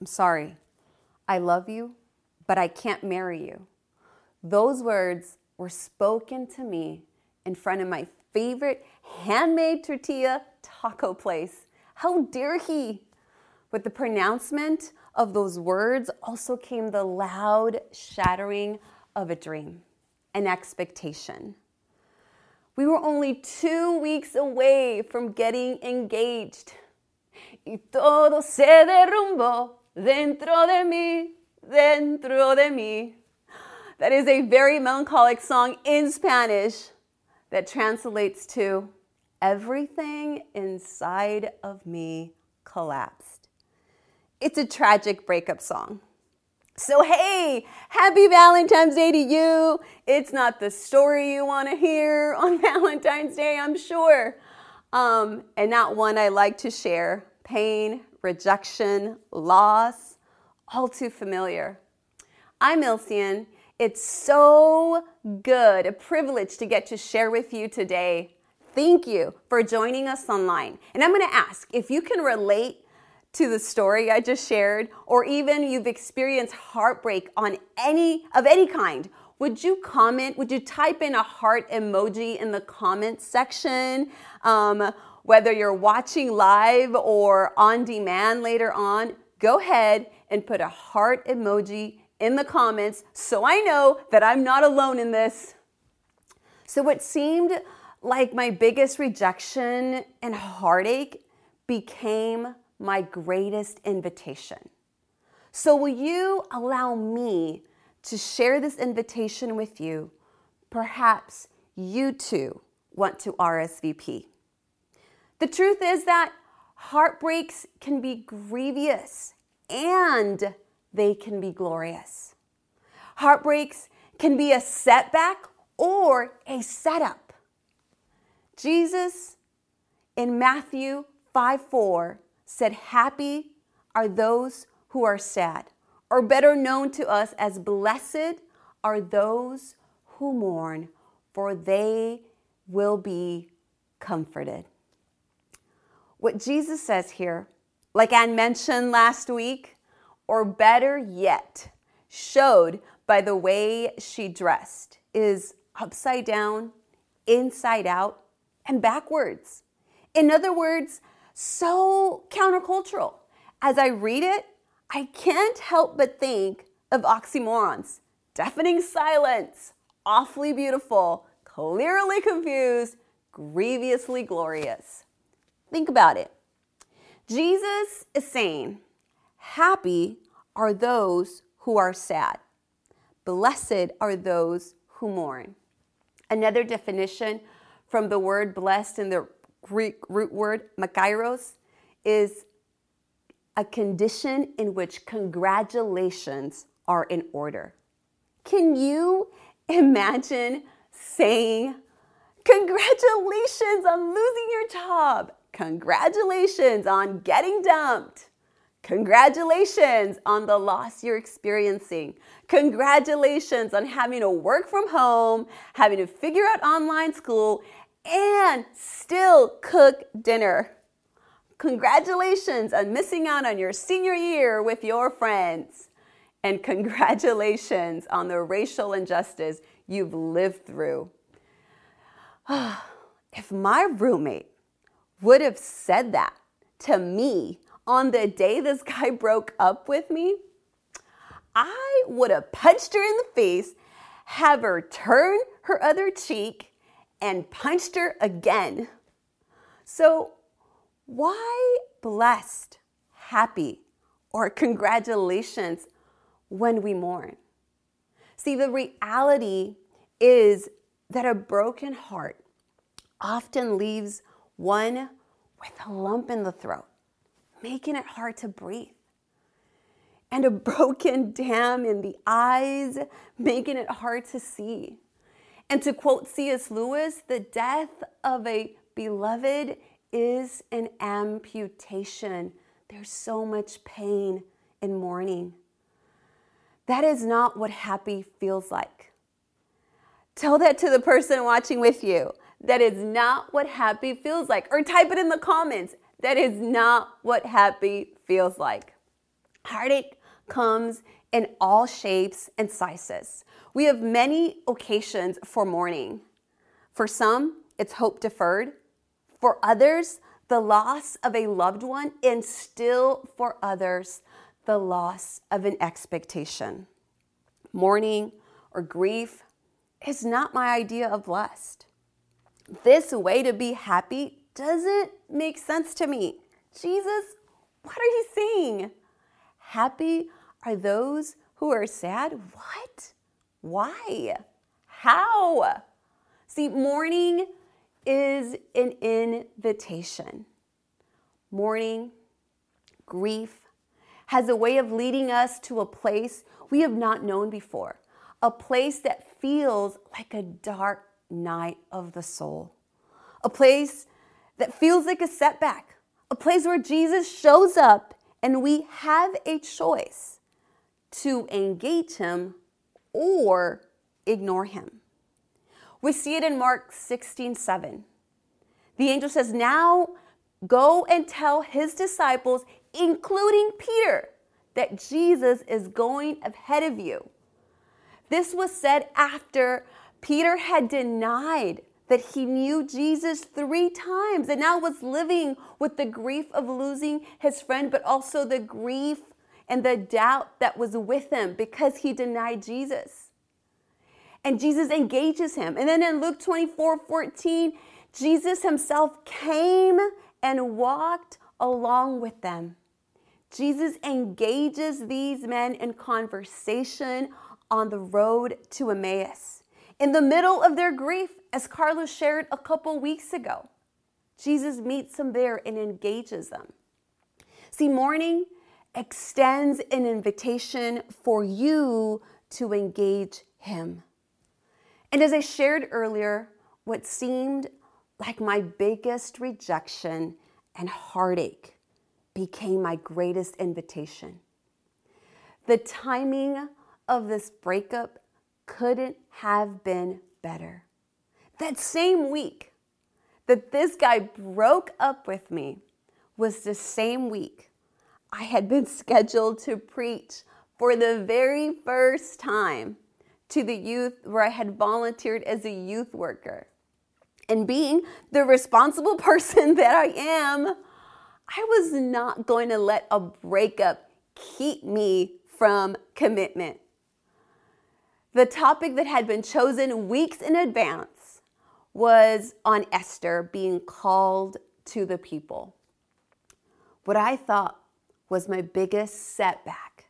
I'm sorry. I love you, but I can't marry you. Those words were spoken to me in front of my favorite handmade tortilla taco place. How dare he? With the pronouncement of those words also came the loud shattering of a dream, an expectation. We were only two weeks away from getting engaged. Y todo se derrumbó dentro de mí, dentro de mí. That is a very melancholic song in Spanish that translates to Everything inside of me collapsed. It's a tragic breakup song. So, hey, happy Valentine's Day to you. It's not the story you want to hear on Valentine's Day, I'm sure. Um, and not one I like to share. Pain, rejection, loss, all too familiar. I'm Ilsean. It's so good, a privilege to get to share with you today. Thank you for joining us online. And I'm going to ask if you can relate to the story I just shared, or even you've experienced heartbreak on any of any kind, would you comment? Would you type in a heart emoji in the comment section? Um, whether you're watching live or on demand later on, go ahead and put a heart emoji in the comments so I know that I'm not alone in this. So, what seemed like my biggest rejection and heartache became my greatest invitation. So, will you allow me to share this invitation with you? Perhaps you too want to RSVP. The truth is that heartbreaks can be grievous and they can be glorious. Heartbreaks can be a setback or a setup. Jesus in Matthew 5 4 said, Happy are those who are sad, or better known to us as blessed are those who mourn, for they will be comforted. What Jesus says here, like Anne mentioned last week, or better yet, showed by the way she dressed, is upside down, inside out, and backwards. In other words, so countercultural. As I read it, I can't help but think of oxymorons deafening silence, awfully beautiful, clearly confused, grievously glorious. Think about it. Jesus is saying, Happy are those who are sad. Blessed are those who mourn. Another definition from the word blessed in the Greek root word makarios is a condition in which congratulations are in order. Can you imagine saying, Congratulations on losing your job! Congratulations on getting dumped! Congratulations on the loss you're experiencing. Congratulations on having to work from home, having to figure out online school, and still cook dinner. Congratulations on missing out on your senior year with your friends. And congratulations on the racial injustice you've lived through. if my roommate would have said that to me on the day this guy broke up with me, I would have punched her in the face, have her turn her other cheek, and punched her again. So, why blessed, happy, or congratulations when we mourn? See, the reality is that a broken heart often leaves one with a lump in the throat, making it hard to breathe. And a broken dam in the eyes, making it hard to see. And to quote C.S. Lewis, the death of a beloved is an amputation. There's so much pain in mourning. That is not what happy feels like. Tell that to the person watching with you. That is not what happy feels like. Or type it in the comments. That is not what happy feels like. heartache comes in all shapes and sizes. We have many occasions for mourning. For some, it's hope deferred. For others, the loss of a loved one, and still for others, the loss of an expectation. Mourning or grief is not my idea of blessed. This way to be happy doesn't make sense to me. Jesus, what are you saying? Happy are those who are sad? What? Why? How? See, mourning is an invitation. Mourning, grief, has a way of leading us to a place we have not known before, a place that feels like a dark night of the soul, a place that feels like a setback, a place where Jesus shows up and we have a choice to engage him or ignore him. We see it in Mark 16 7. The angel says, Now go and tell his disciples, including Peter, that Jesus is going ahead of you. This was said after Peter had denied that he knew Jesus three times and now was living with the grief of losing his friend, but also the grief and the doubt that was with him because he denied Jesus. And Jesus engages him. And then in Luke 24 14, Jesus himself came and walked along with them. Jesus engages these men in conversation on the road to Emmaus. In the middle of their grief, as Carlos shared a couple weeks ago, Jesus meets them there and engages them. See, mourning extends an invitation for you to engage Him. And as I shared earlier, what seemed like my biggest rejection and heartache became my greatest invitation. The timing of this breakup couldn't have been better. That same week that this guy broke up with me was the same week I had been scheduled to preach for the very first time to the youth where I had volunteered as a youth worker. And being the responsible person that I am, I was not going to let a breakup keep me from commitment. The topic that had been chosen weeks in advance was on Esther being called to the people. What I thought was my biggest setback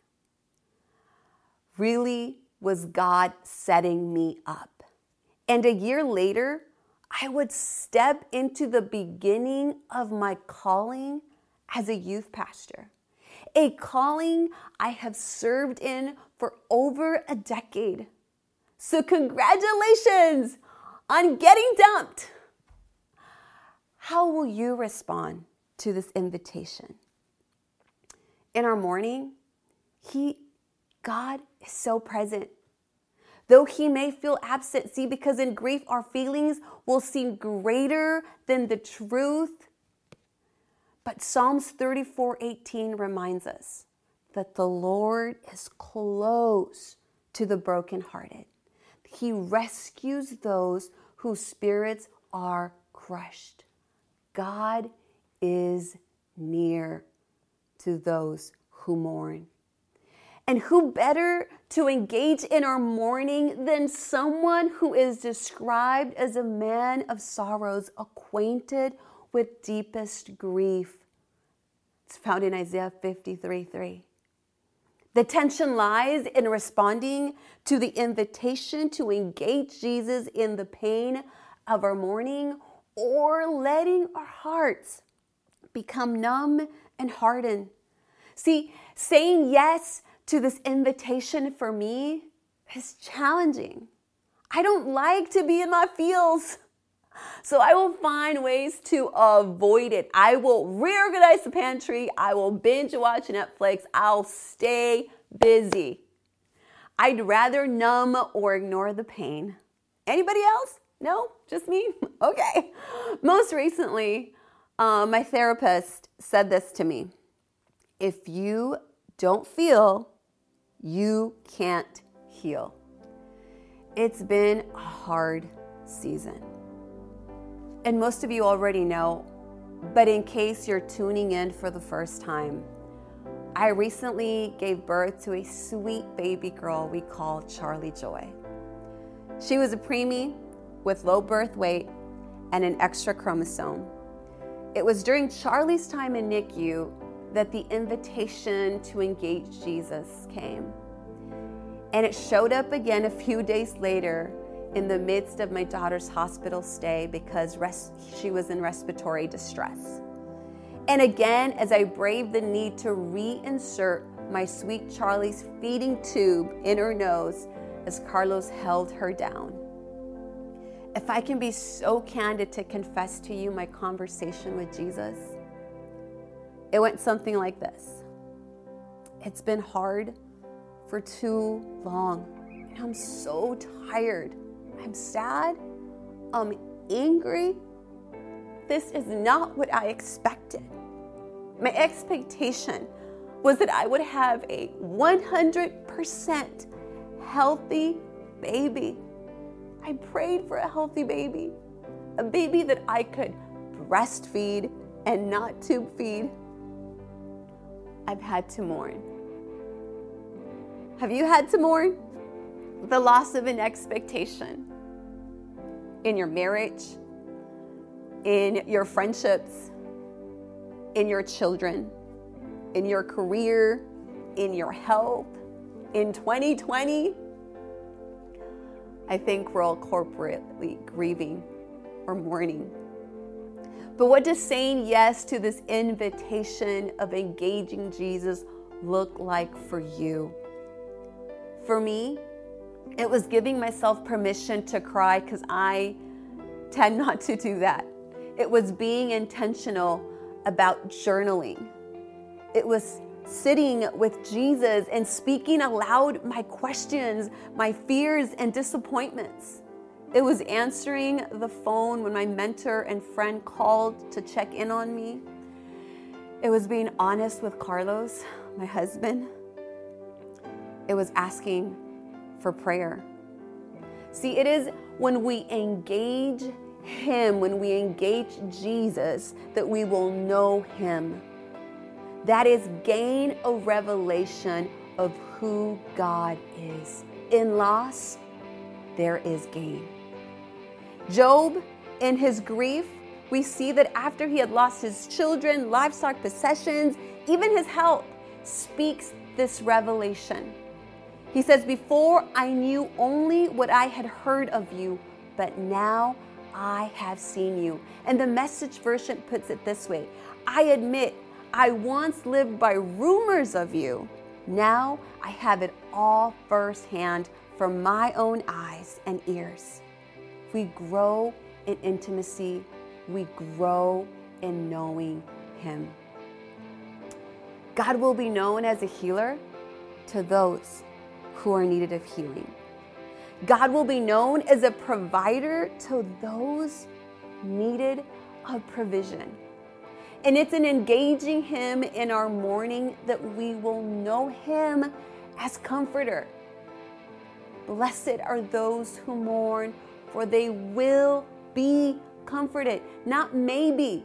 really was God setting me up. And a year later, I would step into the beginning of my calling as a youth pastor, a calling I have served in for over a decade. So, congratulations on getting dumped. How will you respond to this invitation? In our mourning, He, God, is so present. Though he may feel absent, see, because in grief our feelings will seem greater than the truth. But Psalms 34 18 reminds us that the Lord is close to the brokenhearted. He rescues those whose spirits are crushed. God is near to those who mourn. And who better to engage in our mourning than someone who is described as a man of sorrows, acquainted with deepest grief? It's found in Isaiah 53 3. The tension lies in responding to the invitation to engage Jesus in the pain of our mourning or letting our hearts become numb and hardened. See, saying yes to this invitation for me is challenging. I don't like to be in my feels. So I will find ways to avoid it. I will reorganize the pantry. I will binge watch Netflix. I'll stay busy. I'd rather numb or ignore the pain. Anybody else? No, just me? Okay. Most recently, uh, my therapist said this to me If you don't feel, you can't heal. It's been a hard season. And most of you already know, but in case you're tuning in for the first time, I recently gave birth to a sweet baby girl we call Charlie Joy. She was a preemie with low birth weight and an extra chromosome. It was during Charlie's time in NICU that the invitation to engage Jesus came. And it showed up again a few days later in the midst of my daughter's hospital stay because res- she was in respiratory distress. And again, as I braved the need to reinsert my sweet Charlie's feeding tube in her nose as Carlos held her down. If I can be so candid to confess to you my conversation with Jesus, it went something like this It's been hard for too long, and I'm so tired. I'm sad. I'm angry. This is not what I expected. My expectation was that I would have a 100% healthy baby. I prayed for a healthy baby, a baby that I could breastfeed and not tube feed. I've had to mourn. Have you had to mourn the loss of an expectation in your marriage, in your friendships, in your children, in your career, in your health, in 2020? I think we're all corporately grieving or mourning. But what does saying yes to this invitation of engaging Jesus look like for you? For me, it was giving myself permission to cry because I tend not to do that. It was being intentional about journaling. It was sitting with Jesus and speaking aloud my questions, my fears, and disappointments. It was answering the phone when my mentor and friend called to check in on me. It was being honest with Carlos, my husband. It was asking for prayer. See, it is when we engage Him, when we engage Jesus, that we will know Him. That is gain a revelation of who God is. In loss, there is gain. Job, in his grief, we see that after he had lost his children, livestock possessions, even his health, speaks this revelation. He says, Before I knew only what I had heard of you, but now I have seen you. And the message version puts it this way I admit I once lived by rumors of you. Now I have it all firsthand from my own eyes and ears. We grow in intimacy, we grow in knowing Him. God will be known as a healer to those who are needed of healing. God will be known as a provider to those needed of provision. And it's in engaging Him in our mourning that we will know Him as comforter. Blessed are those who mourn, for they will be comforted. Not maybe,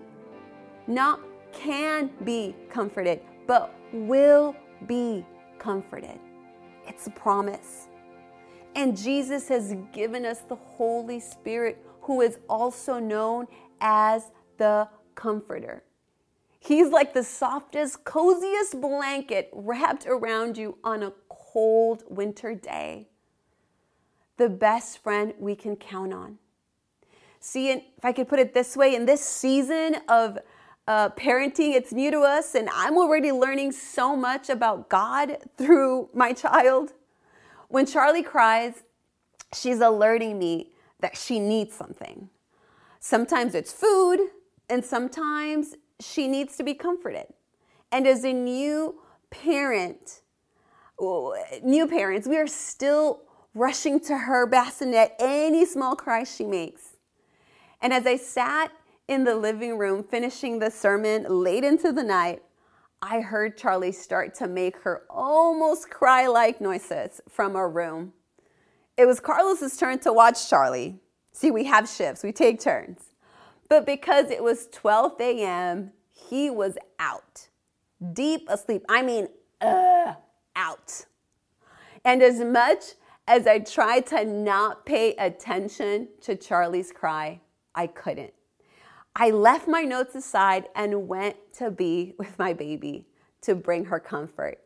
not can be comforted, but will be comforted. It's a promise. And Jesus has given us the Holy Spirit, who is also known as the Comforter. He's like the softest, coziest blanket wrapped around you on a cold winter day. The best friend we can count on. See, if I could put it this way, in this season of uh, parenting, it's new to us, and I'm already learning so much about God through my child. When Charlie cries, she's alerting me that she needs something. Sometimes it's food, and sometimes she needs to be comforted. And as a new parent, new parents, we are still rushing to her bassinet any small cry she makes. And as I sat in the living room finishing the sermon late into the night, I heard Charlie start to make her almost cry like noises from her room. It was Carlos's turn to watch Charlie. See, we have shifts, we take turns. But because it was 12 a.m., he was out, deep asleep. I mean, uh, out. And as much as I tried to not pay attention to Charlie's cry, I couldn't. I left my notes aside and went to be with my baby to bring her comfort.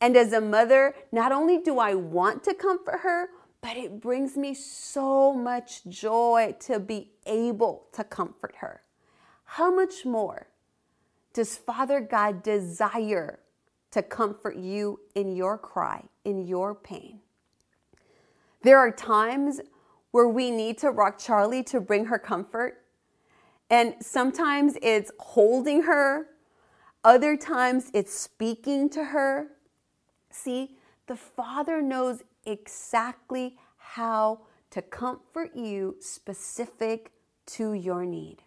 And as a mother, not only do I want to comfort her, but it brings me so much joy to be able to comfort her. How much more does Father God desire to comfort you in your cry, in your pain? There are times where we need to rock Charlie to bring her comfort. And sometimes it's holding her, other times it's speaking to her. See, the Father knows exactly how to comfort you specific to your need.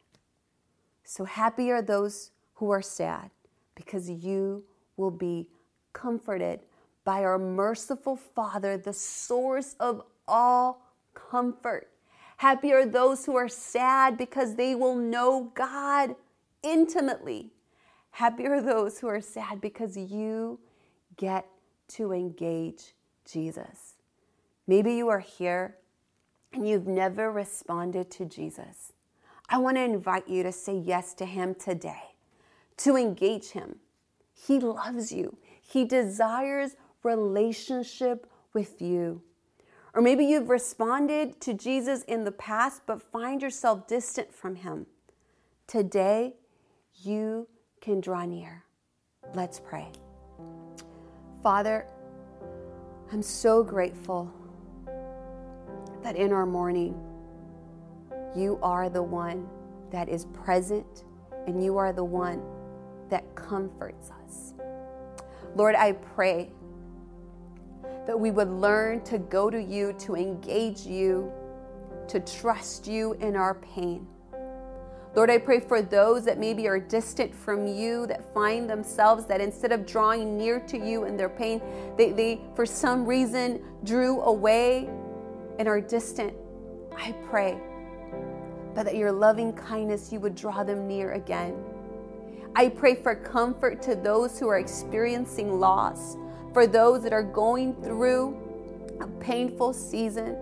So happy are those who are sad because you will be comforted by our merciful Father, the source of all comfort. Happy are those who are sad because they will know God intimately. Happy are those who are sad because you get to engage Jesus. Maybe you are here and you've never responded to Jesus. I want to invite you to say yes to Him today, to engage Him. He loves you, He desires relationship with you. Or maybe you've responded to Jesus in the past but find yourself distant from Him. Today, you can draw near. Let's pray. Father, I'm so grateful that in our mourning, you are the one that is present and you are the one that comforts us. Lord, I pray that we would learn to go to you, to engage you, to trust you in our pain. Lord, I pray for those that maybe are distant from you, that find themselves that instead of drawing near to you in their pain, they, they for some reason drew away and are distant. I pray, but that your loving kindness, you would draw them near again. I pray for comfort to those who are experiencing loss, for those that are going through a painful season.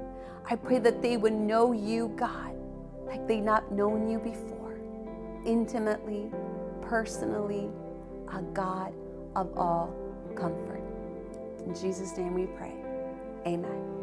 I pray that they would know you, God, like they not known you before intimately, personally, a God of all comfort. In Jesus' name we pray. Amen.